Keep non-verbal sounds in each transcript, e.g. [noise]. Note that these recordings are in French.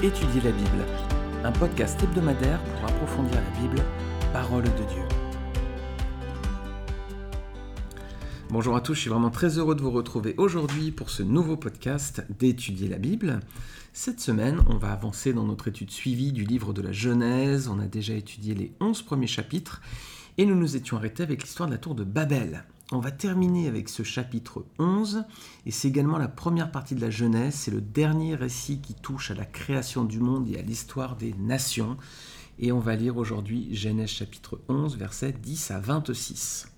Étudier la Bible, un podcast hebdomadaire pour approfondir la Bible, parole de Dieu. Bonjour à tous, je suis vraiment très heureux de vous retrouver aujourd'hui pour ce nouveau podcast d'Étudier la Bible. Cette semaine, on va avancer dans notre étude suivie du livre de la Genèse. On a déjà étudié les 11 premiers chapitres et nous nous étions arrêtés avec l'histoire de la tour de Babel. On va terminer avec ce chapitre 11, et c'est également la première partie de la Genèse, c'est le dernier récit qui touche à la création du monde et à l'histoire des nations. Et on va lire aujourd'hui Genèse chapitre 11, versets 10 à 26.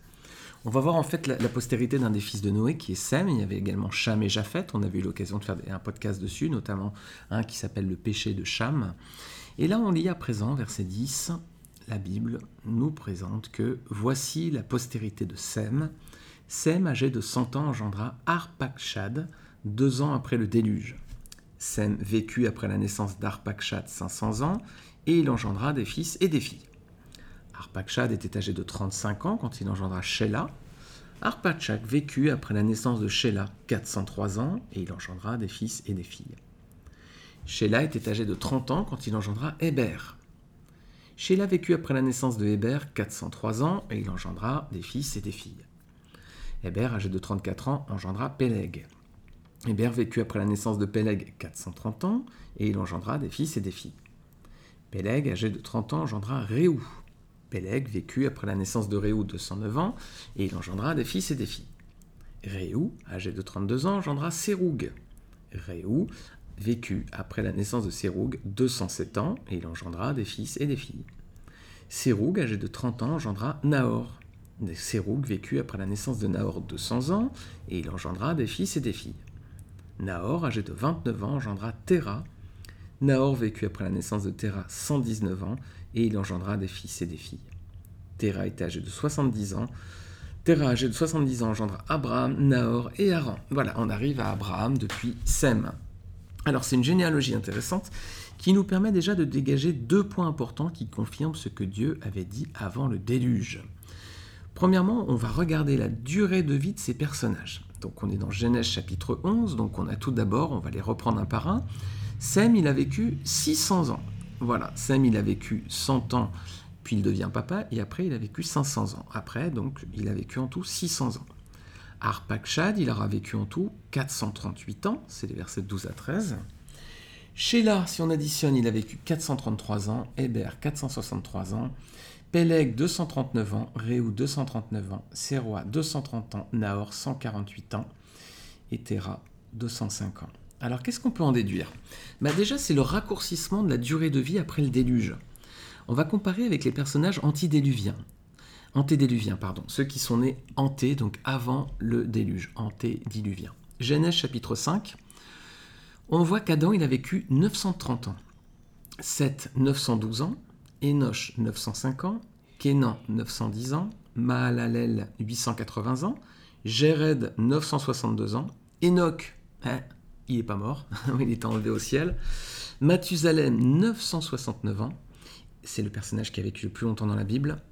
On va voir en fait la, postérité d'un des fils de Noé qui est Sem. Il y avait également Cham et Japhet. On avait eu l'occasion de faire un podcast dessus, notamment un qui s'appelle Le péché de Cham. Et là, on lit à présent, verset 10 la Bible nous présente que voici la postérité de Sem. Sem, âgé de 100 ans, engendra Arpakshad deux ans après le déluge. Sem vécut après la naissance d'Arpakshad 500 ans et il engendra des fils et des filles. Arpakshad était âgé de 35 ans quand il engendra Shelah. Arpakshad vécut après la naissance de Shelah 403 ans et il engendra des fils et des filles. Shelah était âgé de 30 ans quand il engendra Héber. Sheila vécut après la naissance de Héber 403 ans et il engendra des fils et des filles. Héber, âgé de 34 ans, engendra Péleg. Héber vécut après la naissance de Péleg 430 ans et il engendra des fils et des filles. Péleg, âgé de 30 ans, engendra Réou. Péleg vécut après la naissance de Réou 209 ans et il engendra des fils et des filles. Réou, âgé de 32 ans, engendra Séroug. Réou vécut après la naissance de Séroug 207 ans, et il engendra des fils et des filles. Séroug, âgé de 30 ans, engendra Nahor. Séroug vécut après la naissance de Nahor 200 ans, et il engendra des fils et des filles. Nahor, âgé de 29 ans, engendra Terah. Nahor vécut après la naissance de Terah 119 ans, et il engendra des fils et des filles. Terah était âgé de 70 ans. Terah, âgé de 70 ans, engendra Abraham, Nahor et Haran. Voilà, on arrive à Abraham depuis Sem. Alors c'est une généalogie intéressante qui nous permet déjà de dégager deux points importants qui confirment ce que Dieu avait dit avant le déluge. Premièrement, on va regarder la durée de vie de ces personnages. Donc on est dans Genèse chapitre 11, donc on a tout d'abord, on va les reprendre un par un. Sem, il a vécu 600 ans. Voilà, Sem, il a vécu 100 ans, puis il devient papa, et après il a vécu 500 ans. Après, donc, il a vécu en tout 600 ans. Arpakshad, il aura vécu en tout 438 ans, c'est les versets 12 à 13. Sheila, si on additionne, il a vécu 433 ans, Héber 463 ans, Peleg 239 ans, Réou 239 ans, Séroa 230 ans, Nahor 148 ans, et Terah 205 ans. Alors qu'est-ce qu'on peut en déduire? Bah Déjà, c'est le raccourcissement de la durée de vie après le déluge. On va comparer avec les personnages antédéluviens antédéluviens, pardon, ceux qui sont nés anté, donc avant le déluge, antédiluviens. Genèse chapitre 5, on voit qu'Adam il a vécu 930 ans, Seth 912 ans, Enoch 905 ans, Kénan 910 ans, Mahalalel 880 ans, Jéred 962 ans, Enoch, hein, il n'est pas mort, [laughs] il est enlevé au ciel, Mathusalem 969 ans, c'est le personnage qui a vécu le plus longtemps dans la Bible,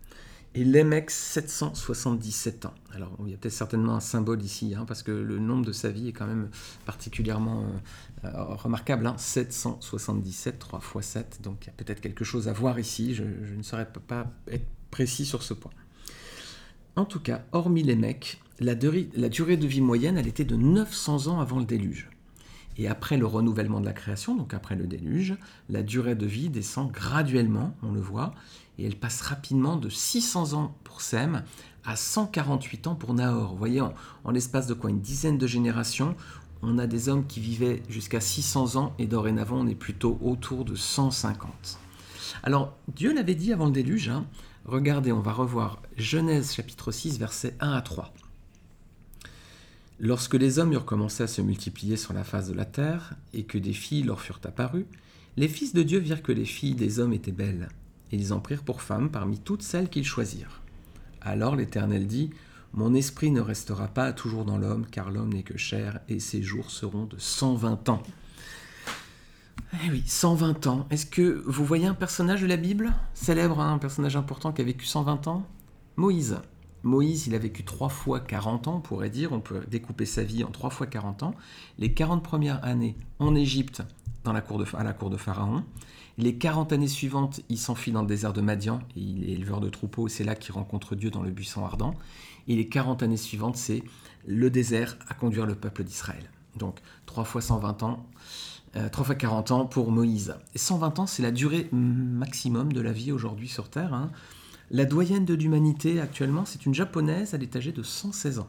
et Lemex 777 ans. Alors il y a peut-être certainement un symbole ici, hein, parce que le nombre de sa vie est quand même particulièrement euh, euh, remarquable. Hein, 777, 3 x 7, donc il y a peut-être quelque chose à voir ici, je, ne saurais pas être précis sur ce point. En tout cas, hormis les la, la durée de vie moyenne, elle était de 900 ans avant le déluge. Et après le renouvellement de la création, donc après le déluge, la durée de vie descend graduellement, on le voit, et elle passe rapidement de 600 ans pour Sem à 148 ans pour Nahor. Vous voyez, en, l'espace de quoi Une dizaine de générations, on a des hommes qui vivaient jusqu'à 600 ans et dorénavant on est plutôt autour de 150. Alors Dieu l'avait dit avant le déluge, hein. regardez, on va revoir Genèse chapitre 6 versets 1 à 3. Lorsque les hommes eurent commencé à se multiplier sur la face de la terre, et que des filles leur furent apparues, les fils de Dieu virent que les filles des hommes étaient belles, et ils en prirent pour femmes parmi toutes celles qu'ils choisirent. Alors l'Éternel dit, Mon esprit ne restera pas toujours dans l'homme, car l'homme n'est que chair, et ses jours seront de 120 ans. Eh oui, 120 ans. Est-ce que vous voyez un personnage de la Bible célèbre, hein, un personnage important qui a vécu 120 ans? Moïse. Moïse, il a vécu trois fois 40 ans, on pourrait dire, on peut découper sa vie en trois fois 40 ans. Les 40 premières années en Égypte, dans la cour à la cour de Pharaon. Les 40 années suivantes, il s'enfuit dans le désert de Madian, et il est éleveur de troupeaux, c'est là qu'il rencontre Dieu dans le buisson ardent. Et les 40 années suivantes, c'est le désert à conduire le peuple d'Israël. Donc 3 fois 120 ans, euh, 3 fois 40 ans pour Moïse. Et 120 ans, c'est la durée maximum de la vie aujourd'hui sur Terre. Hein. La doyenne de l'humanité actuellement, c'est une japonaise, elle est âgée de 116 ans.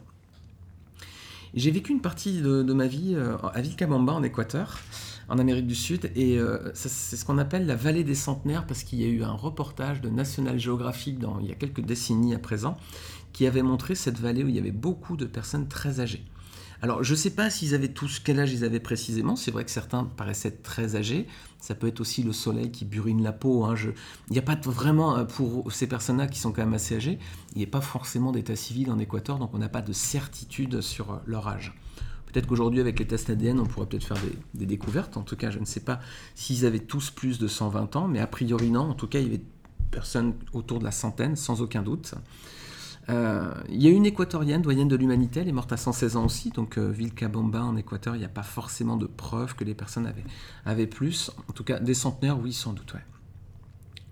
J'ai vécu une partie de, ma vie euh, à Vilcabamba en Équateur, en Amérique du Sud, et euh, c'est ce qu'on appelle la vallée des centenaires parce qu'il y a eu un reportage de National Geographic dans, il y a quelques décennies à présent qui avait montré cette vallée où il y avait beaucoup de personnes très âgées. Alors, je ne sais pas s'ils avaient tous quel âge ils avaient précisément. C'est vrai que certains paraissaient très âgés. Ça peut être aussi le soleil qui burine la peau. Hein. Il n'y a pas vraiment, euh, pour ces personnes-là qui sont quand même assez âgées, il n'y a pas forcément d'état civil en Équateur, donc on n'a pas de certitude sur euh, leur âge. Peut-être qu'aujourd'hui, avec les tests ADN, on pourrait peut-être faire des, découvertes. En tout cas, je ne sais pas s'ils avaient tous plus de 120 ans, mais a priori non. En tout cas, il y avait personnes autour de la centaine, sans aucun doute. Euh, il y a une équatorienne, doyenne de l'humanité, elle est morte à 116 ans aussi, donc euh, Vilcabamba en Équateur, il n'y a pas forcément de preuves que les personnes avaient, plus. En tout cas, des centenaires, oui, sans doute.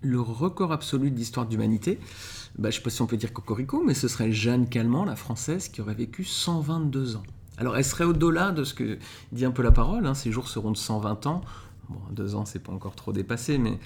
Le record absolu de l'histoire de l'humanité, bah, je ne sais pas si on peut dire Cocorico, mais ce serait Jeanne Calment, la française, qui aurait vécu 122 ans. Alors elle serait au-delà de ce que dit un peu la parole, hein, ces jours seront de 120 ans. Bon, deux ans, c'est pas encore trop dépassé, mais,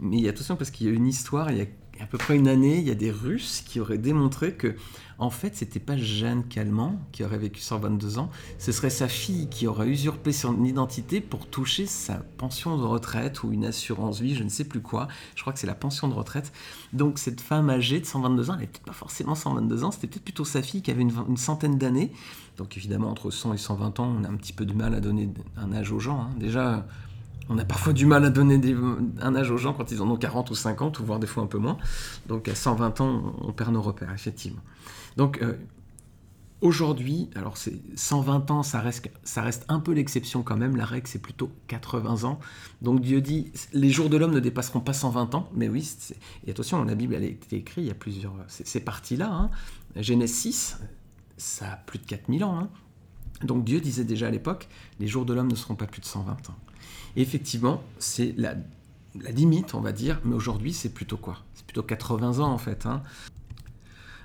mais il y a attention parce qu'il y a une histoire, il y a à peu près une année, il y a des Russes qui auraient démontré que, en fait, c'était pas Jeanne Calment qui aurait vécu 122 ans, ce serait sa fille qui aurait usurpé son identité pour toucher sa pension de retraite ou une assurance vie, je ne sais plus quoi. Je crois que c'est la pension de retraite. Donc cette femme âgée de 122 ans, elle n'était pas forcément 122 ans, c'était peut-être plutôt sa fille qui avait une, une centaine d'années. Donc évidemment, entre 100 et 120 ans, on a un petit peu de mal à donner un âge aux gens. Hein. Déjà on a parfois du mal à donner un âge aux gens quand ils en ont 40 ou 50, ou voire des fois un peu moins. Donc à 120 ans, on perd nos repères, effectivement. Donc euh, aujourd'hui, alors c'est 120 ans, ça reste, ça reste un peu l'exception quand même. La règle, c'est plutôt 80 ans. Donc Dieu dit, les jours de l'homme ne dépasseront pas 120 ans. Mais oui, et attention, la Bible, elle a été écrite, il y a plusieurs... Ces parties-là, hein. Genèse 6, ça a plus de 4000 ans. Hein. Donc Dieu disait déjà à l'époque, les jours de l'homme ne seront pas plus de 120 ans effectivement, c'est la, limite, on va dire, mais aujourd'hui, c'est plutôt quoi? C'est plutôt 80 ans, en fait. Hein.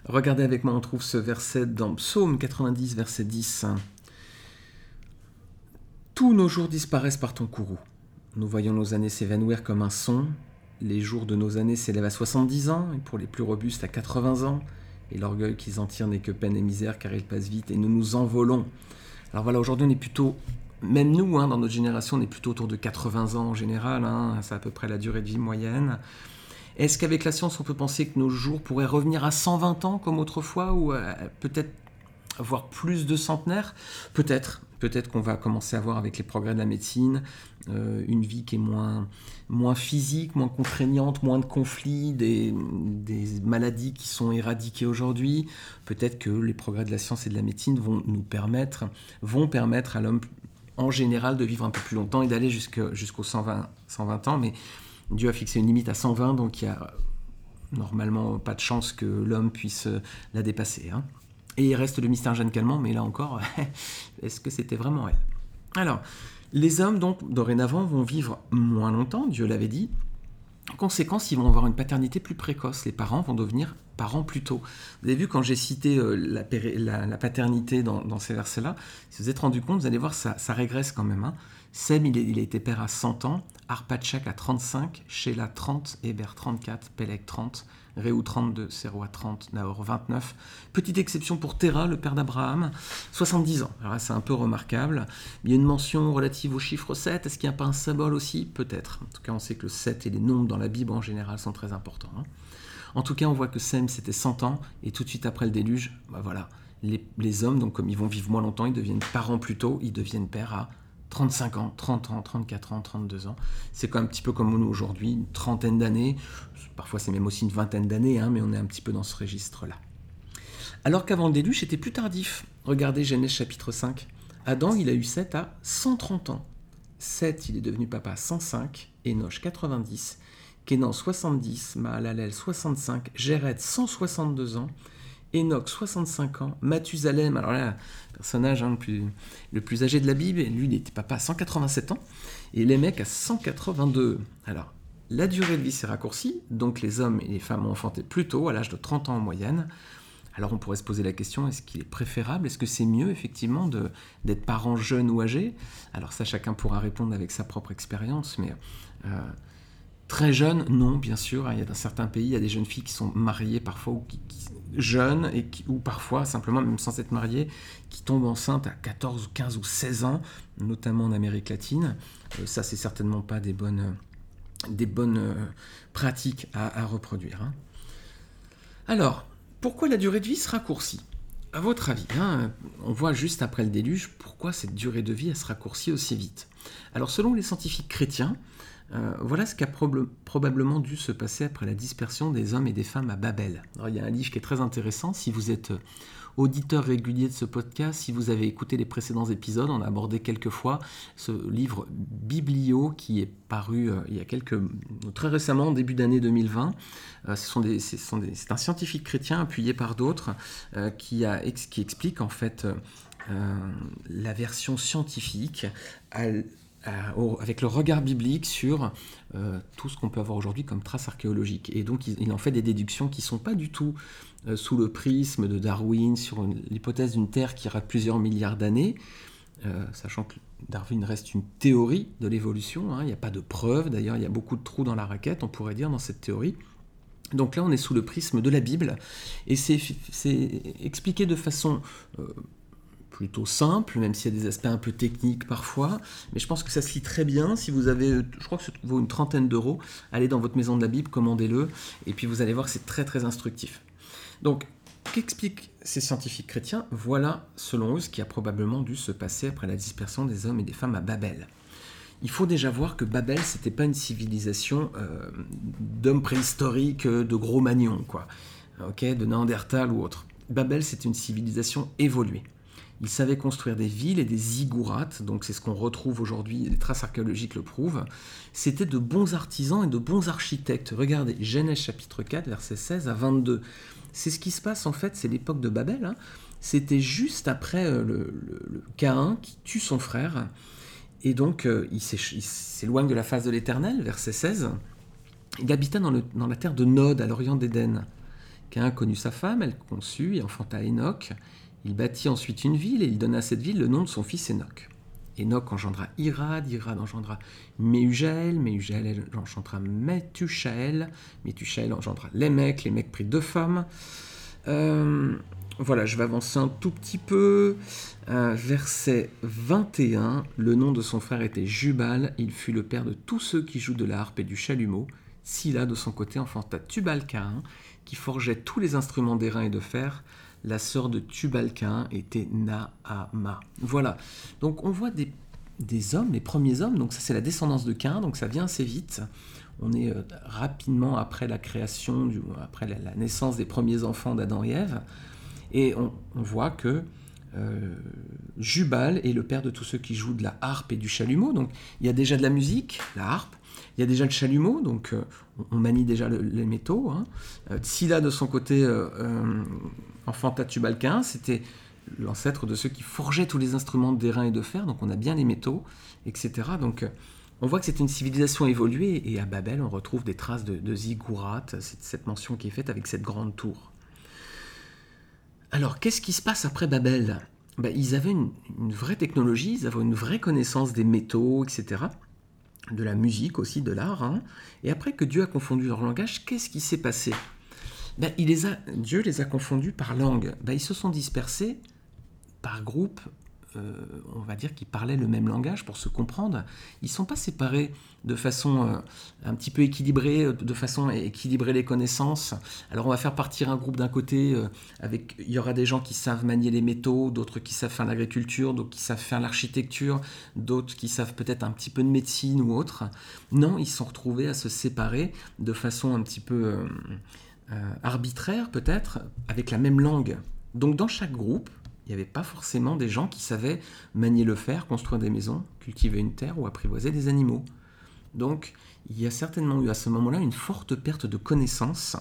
Regardez avec moi, on trouve ce verset dans Psaume 90, verset 10. Tous nos jours disparaissent par ton courroux. Nous voyons nos années s'évanouir comme un son. Les jours de nos années s'élèvent à 70 ans, et pour les plus robustes à 80 ans. Et l'orgueil qu'ils en tirent n'est que peine et misère, car ils passent vite, et nous nous envolons. Alors voilà, aujourd'hui on est plutôt même nous, hein, dans notre génération, on est plutôt autour de 80 ans en général, hein, c'est à peu près la durée de vie moyenne. Est-ce qu'avec la science, on peut penser que nos jours pourraient revenir à 120 ans comme autrefois, ou euh, peut-être avoir plus de centenaires? Peut-être. Peut-être qu'on va commencer à voir avec les progrès de la médecine euh, une vie qui est moins, moins physique, moins contraignante, moins de conflits, des, des maladies qui sont éradiquées aujourd'hui. Peut-être que les progrès de la science et de la médecine vont nous permettre, vont permettre à l'homme en général de vivre un peu plus longtemps et d'aller jusqu'aux 120, 120 ans. Mais Dieu a fixé une limite à 120, donc il n'y a normalement pas de chance que l'homme puisse euh, la dépasser. Hein. Et il reste le mystère Jeanne Calment, mais là encore, [laughs] est-ce que c'était vraiment elle? Alors, les hommes, donc, dorénavant, vont vivre moins longtemps, Dieu l'avait dit, en conséquence, ils vont avoir une paternité plus précoce. Les parents vont devenir parents plus tôt. Vous avez vu quand j'ai cité euh, la, paternité dans, ces versets-là, si vous êtes rendu compte, vous allez voir, ça, ça régresse quand même. Hein. Sem, il, a été père à 100 ans, Arpachak à 35, Sheila 30, Héber 34, Pelek 30, Réou 32, Serwa 30, Nahor 29. Petite exception pour Terah, le père d'Abraham, 70 ans. Alors c'est un peu remarquable. Il y a une mention relative au chiffre 7. Est-ce qu'il n'y a pas un symbole aussi? Peut-être. En tout cas, on sait que le 7 et les nombres dans la Bible en général sont très importants. Hein. En tout cas, on voit que Sem, c'était 100 ans, et tout de suite après le déluge, bah voilà, les, les hommes, donc comme ils vont vivre moins longtemps, ils deviennent parents plus tôt, ils deviennent pères à 35 ans, 30 ans, 34 ans, 32 ans. C'est un petit peu comme nous aujourd'hui, une trentaine d'années. Parfois c'est même aussi une vingtaine d'années, hein, mais on est un petit peu dans ce registre-là. Alors qu'avant le déluge, c'était plus tardif. Regardez Genèse chapitre 5. Adam, il a eu 7 à 130 ans. 7, il est devenu papa à 105, Enoch 90, Kenan 70, Mahalalel 65, Jéred 162 ans, Enoch 65 ans, Mathusalem, alors là, personnage hein, le, plus, le plus âgé de la Bible, lui il était papa à 187 ans, et les mecs à 182. Alors, la durée de vie s'est raccourcie, donc les hommes et les femmes ont enfanté plus tôt, à l'âge de 30 ans en moyenne. Alors on pourrait se poser la question, est-ce qu'il est préférable Est-ce que c'est mieux effectivement d'être parent jeune ou âgé? Alors ça, chacun pourra répondre avec sa propre expérience, mais euh, très jeune, non, bien sûr. Hein, dans certains pays, il y a des jeunes filles qui sont mariées parfois ou qui, jeunes, ou parfois simplement, même sans être mariées, qui tombent enceintes à 14, 15 ou 16 ans, notamment en Amérique latine. Euh, ça, c'est certainement pas des bonnes des bonnes euh, pratiques à, reproduire. Hein. Alors, pourquoi la durée de vie se raccourcit? À votre avis, hein, on voit juste après le déluge pourquoi cette durée de vie se raccourcit aussi vite? Alors, selon les scientifiques chrétiens, euh, voilà ce qui a probablement dû se passer après la dispersion des hommes et des femmes à Babel. il y a un livre qui est très intéressant. Si vous êtes auditeur régulier de ce podcast, si vous avez écouté les précédents épisodes, on a abordé quelques fois ce livre Biblio qui est paru euh, il y a quelques très récemment, début d'année 2020. Euh, c'est un scientifique chrétien appuyé par d'autres euh, qui, qui explique en fait la version scientifique avec le regard biblique sur tout ce qu'on peut avoir aujourd'hui comme traces archéologiques. Et donc il, en fait des déductions qui ne sont pas du tout euh, sous le prisme de Darwin sur l'hypothèse d'une Terre qui aura plusieurs milliards d'années, euh, sachant que Darwin reste une théorie de l'évolution, hein, il n'y a pas de preuves, d'ailleurs il y a beaucoup de trous dans la raquette, on pourrait dire, dans cette théorie. Donc là, on est sous le prisme de la Bible, et c'est expliqué de façon euh, plutôt simple, même s'il y a des aspects un peu techniques parfois, mais je pense que ça se lit très bien. Si vous avez, je crois que ça vaut une trentaine d'euros, allez dans votre maison de la Bible, commandez-le, et puis vous allez voir, c'est très très instructif. Donc, qu'expliquent ces scientifiques chrétiens? Voilà, selon eux, ce qui a probablement dû se passer après la dispersion des hommes et des femmes à Babel. Il faut déjà voir que Babel, c'était pas une civilisation euh, d'hommes préhistoriques, euh, de gros magnons, quoi, de Néandertal ou autre. Babel, c'était une civilisation évoluée. Ils savaient construire des villes et des ziggourats, donc c'est ce qu'on retrouve aujourd'hui, les traces archéologiques le prouvent. C'était de bons artisans et de bons architectes. Regardez, Genèse chapitre 4, versets 16 à 22. C'est ce qui se passe en fait, c'est l'époque de Babel. Hein. C'était juste après euh, le, Caïn qui tue son frère. Et donc euh, il s'éloigne de la face de l'Éternel, verset 16. Il habita dans, la terre de Nod, à l'orient d'Éden. Caïn connut sa femme, elle conçut et enfanta Enoch. Il bâtit ensuite une ville et il donna à cette ville le nom de son fils Enoch. Enoch engendra Irad, Irad engendra Méhujael, Méhujael engendra Methuchael, Methuchael engendra Lémec, Lémec prit deux femmes. Euh, voilà, je vais avancer un tout petit peu. Euh, verset 21, le nom de son frère était Jubal, il fut le père de tous ceux qui jouent de la harpe et du chalumeau. Silla, de son côté, enfanta Tubal-Cain, qui forgeait tous les instruments d'airain et de fer la sœur de Tubalcain était Naama. Voilà. Donc on voit des, hommes, les premiers hommes, donc ça c'est la descendance de Cain, donc ça vient assez vite. On est euh, rapidement après la création, après la, naissance des premiers enfants d'Adam et Ève, et on, voit que euh, Jubal est le père de tous ceux qui jouent de la harpe et du chalumeau. Donc il y a déjà de la musique, la harpe, il y a déjà le chalumeau, donc euh, on manie déjà les métaux. Hein. De son côté enfanta Tubalcain, c'était l'ancêtre de ceux qui forgeaient tous les instruments d'airain et de fer, donc on a bien les métaux, etc. Donc euh, on voit que c'est une civilisation évoluée, et à Babel on retrouve des traces de, de ziggurat, cette mention qui est faite avec cette grande tour. Alors qu'est-ce qui se passe après Babel? Ben, Ils avaient une, vraie technologie, ils avaient une vraie connaissance des métaux, etc. De la musique aussi, de l'art. Hein. Et après que Dieu a confondu leur langage, qu'est-ce qui s'est passé? A, Dieu les a confondus par langue. Ben, ils se sont dispersés par groupe, euh, on va dire, qui parlaient le même langage pour se comprendre. Ils ne sont pas séparés de façon euh, un petit peu équilibrée, de façon à équilibrer les connaissances. Alors on va faire partir un groupe d'un côté, euh, avec, il y aura des gens qui savent manier les métaux, d'autres qui savent faire l'agriculture, d'autres qui savent faire l'architecture, d'autres qui savent peut-être un petit peu de médecine ou autre. Non, ils sont retrouvés à se séparer de façon un petit peu euh, arbitraire peut-être, avec la même langue. Donc dans chaque groupe, il n'y avait pas forcément des gens qui savaient manier le fer, construire des maisons, cultiver une terre ou apprivoiser des animaux. Donc il y a certainement eu à ce moment-là une forte perte de connaissances.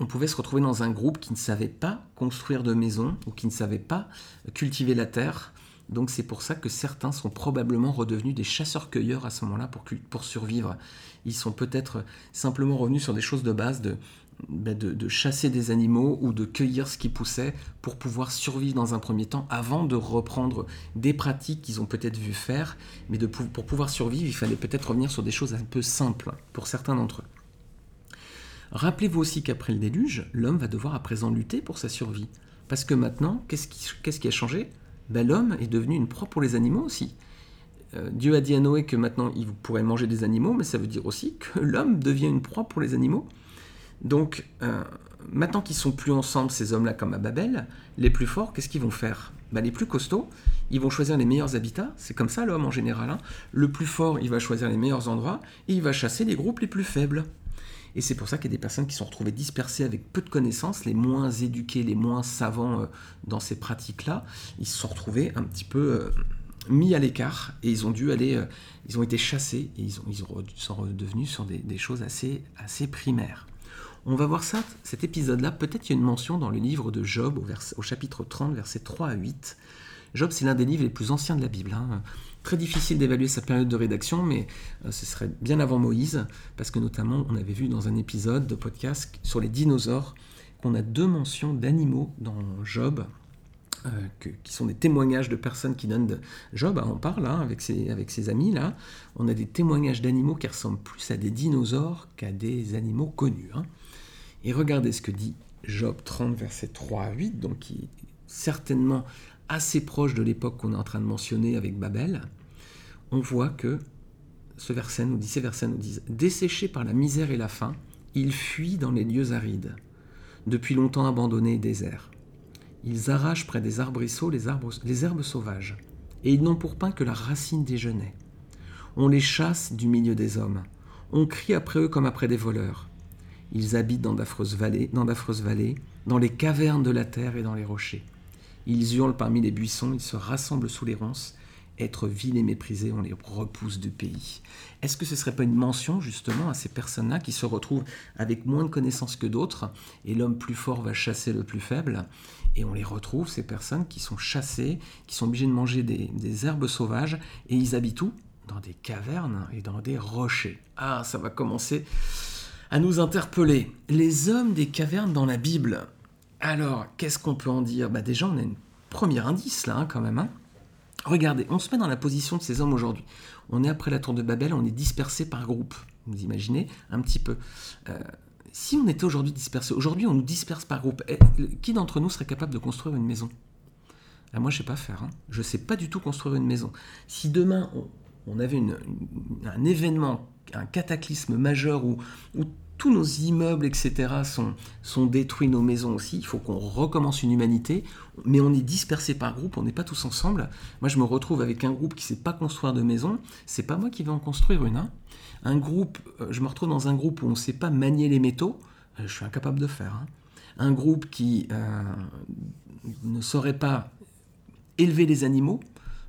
on pouvait se retrouver dans un groupe qui ne savait pas construire de maison ou qui ne savait pas cultiver la terre. Donc c'est pour ça que certains sont probablement redevenus des chasseurs-cueilleurs à ce moment-là pour, pour survivre. Ils sont peut-être simplement revenus sur des choses de base de, ben, de, chasser des animaux ou de cueillir ce qui poussait pour pouvoir survivre dans un premier temps avant de reprendre des pratiques qu'ils ont peut-être vu faire. Mais pour pouvoir survivre, il fallait peut-être revenir sur des choses un peu simples pour certains d'entre eux. Rappelez-vous aussi qu'après le déluge, l'homme va devoir à présent lutter pour sa survie. Parce que maintenant, qu'est-ce qui, a changé? Ben, L'homme est devenu une proie pour les animaux aussi. Euh, Dieu a dit à Noé que maintenant il pourrait manger des animaux, mais ça veut dire aussi que [laughs] l'homme devient une proie pour les animaux. Donc, euh, maintenant qu'ils sont plus ensemble, ces hommes-là, comme à Babel, les plus forts, qu'est-ce qu'ils vont faire? Ben, Les plus costauds, ils vont choisir les meilleurs habitats. C'est comme ça l'homme en général. Hein. Le plus fort, il va choisir les meilleurs endroits et il va chasser les groupes les plus faibles. Et c'est pour ça qu'il y a des personnes qui sont retrouvées dispersées avec peu de connaissances, les moins éduqués, les moins savants euh, dans ces pratiques-là, ils se sont retrouvés un petit peu euh, mis à l'écart et ils ont dû aller, ils ont été chassés et ils, ont, ils sont redevenus sur des, choses assez primaires. On va voir ça, cet épisode-là, peut-être qu'il y a une mention dans le livre de Job au, chapitre 30, versets 3 à 8. Job, c'est l'un des livres les plus anciens de la Bible. Hein. Très difficile d'évaluer sa période de rédaction, mais euh, ce serait bien avant Moïse, parce que notamment on avait vu dans un épisode de podcast sur les dinosaures qu'on a deux mentions d'animaux dans Job, euh, qui sont des témoignages de personnes qui donnent de... Job on parle là, avec, ses, amis là, on a des témoignages d'animaux qui ressemblent plus à des dinosaures qu'à des animaux connus. Hein. Et regardez ce que dit Job 30 verset 3 à 8, donc qui est certainement assez proche de l'époque qu'on est en train de mentionner avec Babel, on voit que ce verset nous dit, ces versets nous disent Desséchés par la misère et la faim, ils fuient dans les lieux arides, depuis longtemps abandonnés et déserts. Ils arrachent près des arbrisseaux les, les herbes sauvages, et ils n'ont pour pain que la racine des genêts. On les chasse du milieu des hommes. On crie après eux comme après des voleurs. Ils habitent dans d'affreuses vallées, dans vallées, dans les cavernes de la terre et dans les rochers. Ils hurlent parmi les buissons, ils se rassemblent sous les ronces. Être vils et méprisés, on les repousse du pays. Est-ce que ce ne serait pas une mention justement à ces personnes-là qui se retrouvent avec moins de connaissances que d'autres et l'homme plus fort va chasser le plus faible? Et on les retrouve, ces personnes qui sont chassées, qui sont obligées de manger des herbes sauvages et ils habitent où? Dans des cavernes et dans des rochers. Ah, ça va commencer à nous interpeller. Les hommes des cavernes dans la Bible, alors, qu'est-ce qu'on peut en dire? Bah Déjà, on a un premier indice là, hein, quand même. Hein. Regardez, on se met dans la position de ces hommes aujourd'hui. On est après la tour de Babel, on est dispersé par groupe. Vous imaginez un petit peu. Euh, si on était aujourd'hui dispersé, aujourd'hui on nous disperse par groupe, eh, qui d'entre nous serait capable de construire une maison? Ah, Moi je sais pas faire. Hein. Je sais pas du tout construire une maison. Si demain on, avait un événement, un cataclysme majeur où, où tous nos immeubles, etc., sont, détruits, nos maisons aussi. Il faut qu'on recommence une humanité, mais on est dispersé par groupe, on n'est pas tous ensemble. Moi, je me retrouve avec un groupe qui ne sait pas construire de maison. C'est pas moi qui vais en construire une. Hein. Un groupe, euh, je me retrouve dans un groupe où on ne sait pas manier les métaux. Euh, je suis incapable de faire. Hein. Un groupe qui euh, ne saurait pas élever les animaux.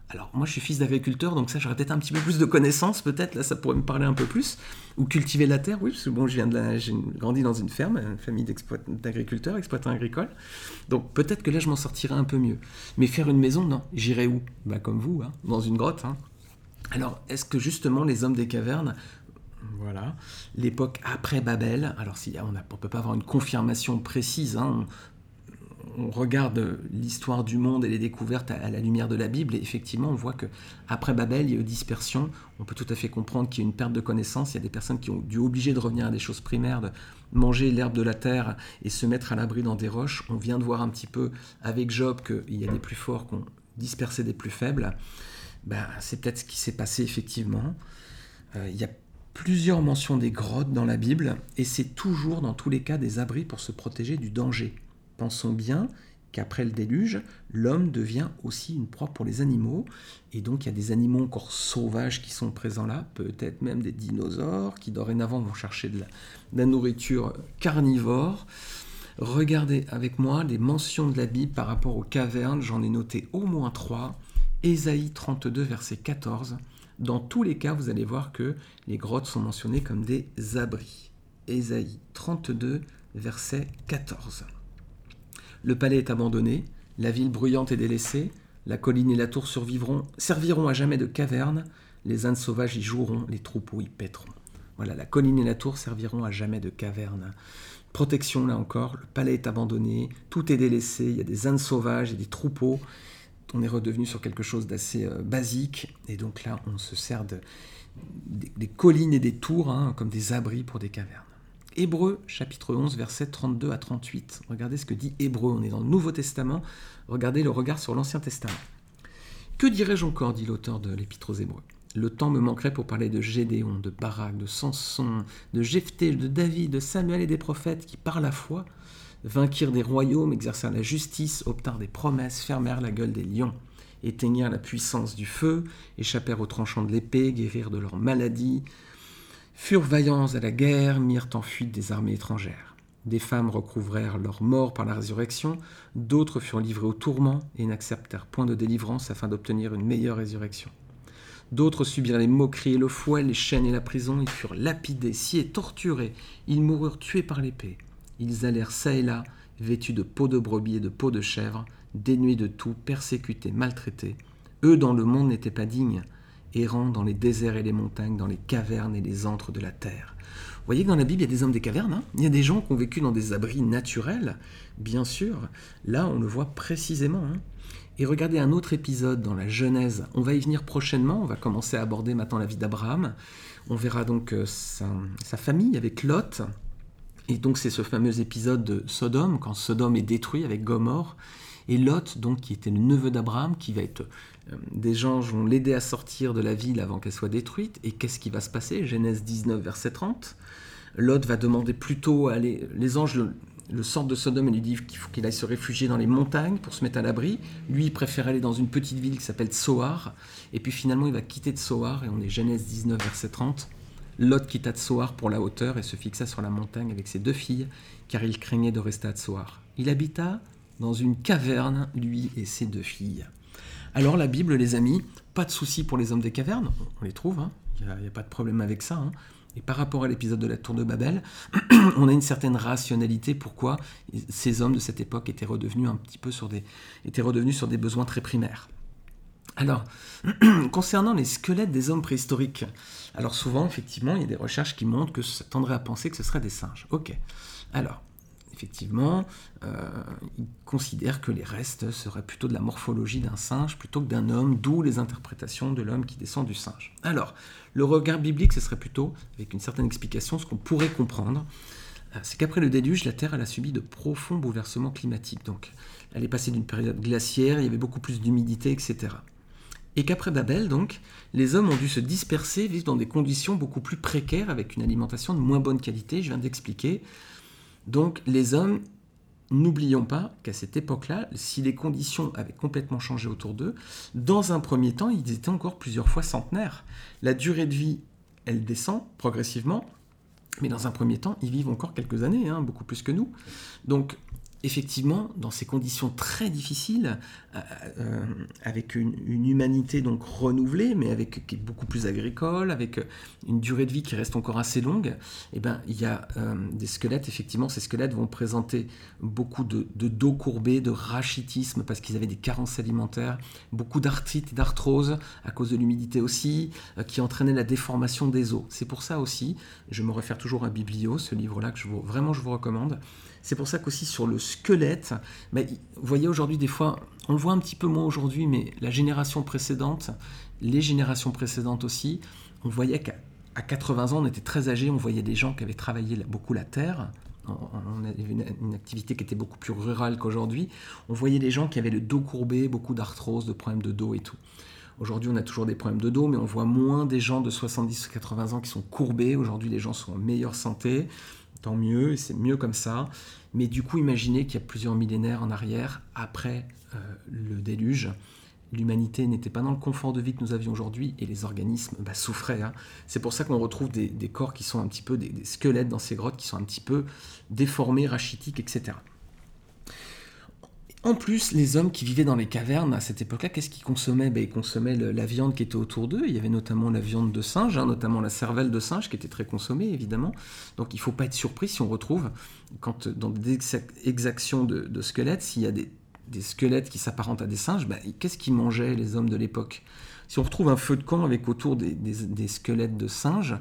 Alors moi je suis fils d'agriculteur, donc ça j'aurais peut-être un petit peu plus de connaissances, peut-être là ça pourrait me parler un peu plus. Ou cultiver la terre, oui, parce que bon, je viens de j'ai grandi dans une ferme, une famille d'agriculteurs, exploitants agricoles. Donc peut-être que là je m'en sortirais un peu mieux. Mais faire une maison, non. J'irai où? Bah comme vous, hein, dans une grotte. Hein. Alors est-ce que justement les hommes des cavernes voilà. L'époque après Babel, alors si on ne peut pas avoir une confirmation précise, hein, on regarde l'histoire du monde et les découvertes à, la lumière de la Bible, et effectivement, on voit que après Babel, il y a eu dispersion. On peut tout à fait comprendre qu'il y a une perte de connaissances. Il y a des personnes qui ont dû obliger de revenir à des choses primaires, de manger l'herbe de la terre et se mettre à l'abri dans des roches. On vient de voir un petit peu avec Job qu'il y a des plus forts qui ont dispersé des plus faibles. Ben, c'est peut-être ce qui s'est passé effectivement. Euh, il y a plusieurs mentions des grottes dans la Bible, et c'est toujours dans tous les cas des abris pour se protéger du danger. Pensons bien qu'après le déluge, l'homme devient aussi une proie pour les animaux, et donc il y a des animaux encore sauvages qui sont présents là, peut-être même des dinosaures qui dorénavant vont chercher de la, nourriture carnivore. Regardez avec moi les mentions de la Bible par rapport aux cavernes, j'en ai noté au moins trois. Ésaïe 32, verset 14. Dans tous les cas, vous allez voir que les grottes sont mentionnées comme des abris. Ésaïe 32, verset 14. Le palais est abandonné, la ville bruyante est délaissée, la colline et la tour survivront, serviront à jamais de caverne, les ânes sauvages y joueront, les troupeaux y pèteront. Voilà, la colline et la tour serviront à jamais de caverne. Protection là encore, le palais est abandonné, tout est délaissé, il y a des ânes sauvages et des troupeaux. On est redevenu sur quelque chose d'assez euh, basique, et donc là on se sert des, collines et des tours hein, comme des abris pour des cavernes. Hébreu chapitre 11 versets 32 à 38. Regardez ce que dit Hébreu, on est dans le Nouveau Testament, regardez le regard sur l'Ancien Testament. Que dirais-je encore, dit l'auteur de l'Épître aux Hébreux le temps me manquerait pour parler de Gédéon, de Barak, de Samson, de Jephthé, de David, de Samuel et des prophètes qui, par la foi, vainquirent des royaumes, exercèrent la justice, obtinrent des promesses, fermèrent la gueule des lions, éteignirent la puissance du feu, échappèrent aux tranchants de l'épée, guérirent de leurs maladies, furent vaillants à la guerre, mirent en fuite des armées étrangères. Des femmes recouvrèrent leur mort par la résurrection, d'autres furent livrés au tourment et n'acceptèrent point de délivrance afin d'obtenir une meilleure résurrection. D'autres subirent les moqueries et le fouet, les chaînes et la prison. Ils furent lapidés, sciés, torturés. Ils moururent tués par l'épée. Ils allèrent çà et là, vêtus de peaux de brebis et de peaux de chèvre, dénués de tout, persécutés, maltraités. Eux dans le monde n'étaient pas dignes, errant dans les déserts et les montagnes, dans les cavernes et les antres de la terre. Vous voyez que dans la Bible, il y a des hommes des cavernes. Hein il y a des gens qui ont vécu dans des abris naturels, bien sûr. Là, on le voit précisément. Hein et regardez un autre épisode dans la Genèse. On va y venir prochainement. On va commencer à aborder maintenant la vie d'Abraham. On verra donc euh, sa, famille avec Lot. Et donc c'est ce fameux épisode de Sodome, quand Sodome est détruit avec Gomorre. Et Lot, donc, qui était le neveu d'Abraham, qui va être. Euh, des gens vont l'aider à sortir de la ville avant qu'elle soit détruite. Et qu'est-ce qui va se passer? Genèse 19, verset 30. Lot va demander plutôt à aller. Les anges le centre de Sodome et lui dit qu'il faut qu'il aille se réfugier dans les montagnes pour se mettre à l'abri. Lui, il préfère aller dans une petite ville qui s'appelle Tsoar. Et puis finalement, il va quitter Tsoar, et on est Genèse 19, verset 30. Lot quitta Tsoar pour la hauteur et se fixa sur la montagne avec ses deux filles, car il craignait de rester à Tsoar. Il habita dans une caverne, lui et ses deux filles. Alors la Bible, les amis, pas de souci pour les hommes des cavernes, on les trouve, hein. il n'y a, pas de problème avec ça. Hein. Et par rapport à l'épisode de la tour de Babel, [clears throat] on a une certaine rationalité pourquoi ces hommes de cette époque étaient redevenus sur des besoins très primaires. Alors, [clears throat] concernant les squelettes des hommes préhistoriques, alors souvent, effectivement, il y a des recherches qui montrent que ça tendrait à penser que ce seraient des singes. Ok. Alors, effectivement, euh, il considère que les restes seraient plutôt de la morphologie d'un singe plutôt que d'un homme, d'où les interprétations de l'homme qui descend du singe. Alors, le regard biblique, ce serait plutôt, avec une certaine explication, ce qu'on pourrait comprendre, euh, c'est qu'après le déluge, la Terre a subi de profonds bouleversements climatiques. Donc, elle est passée d'une période glaciaire, il y avait beaucoup plus d'humidité, etc. Et qu'après Babel, donc, les hommes ont dû se disperser, vivre dans des conditions beaucoup plus précaires, avec une alimentation de moins bonne qualité, je viens d'expliquer. Donc les hommes, n'oublions pas qu'à cette époque-là, si les conditions avaient complètement changé autour d'eux, dans un premier temps, ils étaient encore plusieurs fois centenaires. La durée de vie, elle descend progressivement, mais dans un premier temps, ils vivent encore quelques années, hein, beaucoup plus que nous. Donc effectivement, dans ces conditions très difficiles, euh, euh, avec une, humanité donc renouvelée, mais qui est beaucoup plus agricole, avec une durée de vie qui reste encore assez longue, eh ben, il y a euh, des squelettes, effectivement, ces squelettes vont présenter beaucoup de, dos courbés, de rachitisme, parce qu'ils avaient des carences alimentaires, beaucoup d'arthrite d'arthrose, à cause de l'humidité aussi, qui entraînait la déformation des os. C'est pour ça aussi, je me réfère toujours à Biblio, ce livre-là que je vous, vraiment je vous recommande, c'est pour ça qu'aussi sur le squelette, bah, vous voyez aujourd'hui des fois, on le voit un petit peu moins aujourd'hui, mais la génération précédente, les générations précédentes aussi, on voyait qu'à 80 ans, on était très âgé, on voyait des gens qui avaient travaillé beaucoup la terre, on avait une, activité qui était beaucoup plus rurale qu'aujourd'hui. On voyait des gens qui avaient le dos courbé, beaucoup d'arthrose, de problèmes de dos et tout. Aujourd'hui, on a toujours des problèmes de dos, mais on voit moins des gens de 70 ou 80 ans qui sont courbés. Aujourd'hui, les gens sont en meilleure santé tant mieux, c'est mieux comme ça. Mais du coup, imaginez qu'il y a plusieurs millénaires en arrière, après euh, le déluge, l'humanité n'était pas dans le confort de vie que nous avions aujourd'hui et les organismes bah, souffraient. Hein. C'est pour ça qu'on retrouve des, corps qui sont un petit peu des, squelettes dans ces grottes qui sont un petit peu déformés, rachitiques, etc. En plus, les hommes qui vivaient dans les cavernes à cette époque-là, qu'est-ce qu'ils consommaient? Ben, Ils consommaient la viande qui était autour d'eux. Il y avait notamment la viande de singe, hein, notamment la cervelle de singe qui était très consommée, évidemment. Donc il ne faut pas être surpris si on retrouve, quand, dans des exactions de, squelettes, s'il y a des, squelettes qui s'apparentent à des singes, ben, qu'est-ce qu'ils mangeaient les hommes de l'époque? Si on retrouve un feu de camp avec autour des, squelettes de singes,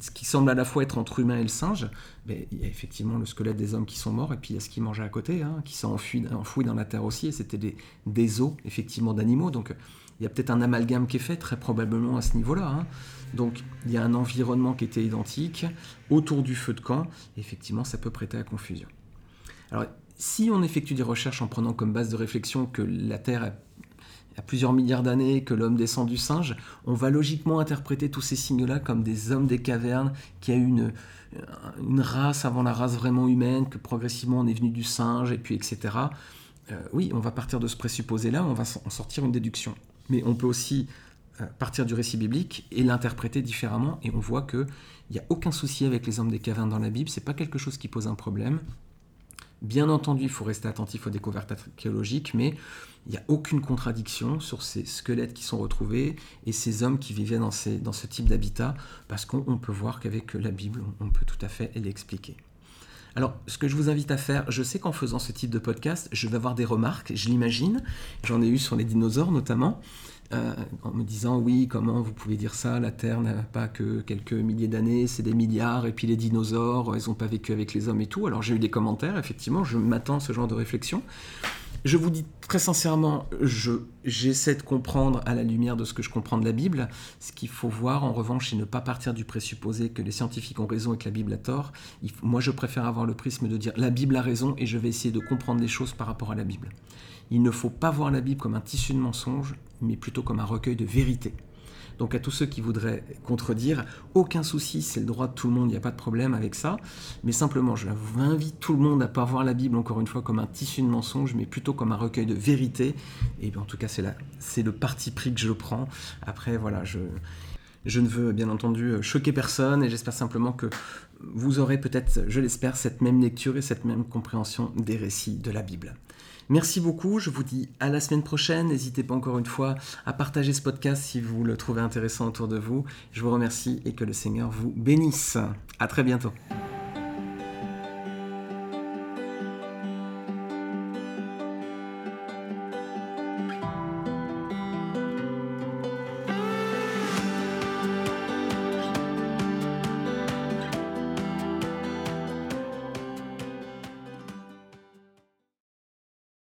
ce qui semble à la fois être entre humain et le singe, ben, il y a effectivement le squelette des hommes qui sont morts, et puis il y a ce qui mangeait à côté, hein, qui sont enfouis, dans la terre aussi, et c'était des, os, effectivement, d'animaux. Donc il y a peut-être un amalgame qui est fait, très probablement à ce niveau-là. Hein. Donc il y a un environnement qui était identique, autour du feu de camp, et effectivement, ça peut prêter à confusion. Alors, si on effectue des recherches en prenant comme base de réflexion que la Terre il y a plusieurs milliards d'années que l'homme descend du singe, on va logiquement interpréter tous ces signes-là comme des hommes des cavernes, qui a eu une, race avant la race vraiment humaine, que progressivement on est venu du singe, et puis etc. Euh, oui, on va partir de ce présupposé-là, on va en sortir une déduction. Mais on peut aussi euh, partir du récit biblique et l'interpréter différemment, et on voit qu'il n'y a aucun souci avec les hommes des cavernes dans la Bible, c'est pas quelque chose qui pose un problème. Bien entendu, il faut rester attentif aux découvertes archéologiques, mais il n'y a aucune contradiction sur ces squelettes qui sont retrouvés et ces hommes qui vivaient dans, ce type d'habitat, parce qu'on peut voir qu'avec la Bible, on peut tout à fait l'expliquer. Alors, ce que je vous invite à faire, je sais qu'en faisant ce type de podcast, je vais avoir des remarques, je l'imagine, j'en ai eu sur les dinosaures notamment, euh, en me disant oui, comment vous pouvez dire ça, la Terre n'a pas que quelques milliers d'années, c'est des milliards, et puis les dinosaures, ils n'ont pas vécu avec les hommes et tout. Alors j'ai eu des commentaires, effectivement, je m'attends à ce genre de réflexion. Je vous dis très sincèrement, j'essaie de comprendre à la lumière de ce que je comprends de la Bible. Ce qu'il faut voir, en revanche, c'est ne pas partir du présupposé que les scientifiques ont raison et que la Bible a tort. moi, je préfère avoir le prisme de dire la Bible a raison et je vais essayer de comprendre les choses par rapport à la Bible. Il ne faut pas voir la Bible comme un tissu de mensonges, mais plutôt comme un recueil de vérités. Donc à tous ceux qui voudraient contredire, aucun souci, c'est le droit de tout le monde, il n'y a pas de problème avec ça. Mais simplement, je vous invite tout le monde à pas voir la Bible, encore une fois, comme un tissu de mensonges, mais plutôt comme un recueil de vérités. Et en tout cas, c'est le parti pris que je prends. Après, voilà. Je ne veux bien entendu choquer personne et j'espère simplement que vous aurez peut-être, je l'espère, cette même lecture et cette même compréhension des récits de la Bible. Merci beaucoup, je vous dis à la semaine prochaine. N'hésitez pas encore une fois à partager ce podcast si vous le trouvez intéressant autour de vous. Je vous remercie et que le Seigneur vous bénisse. À très bientôt.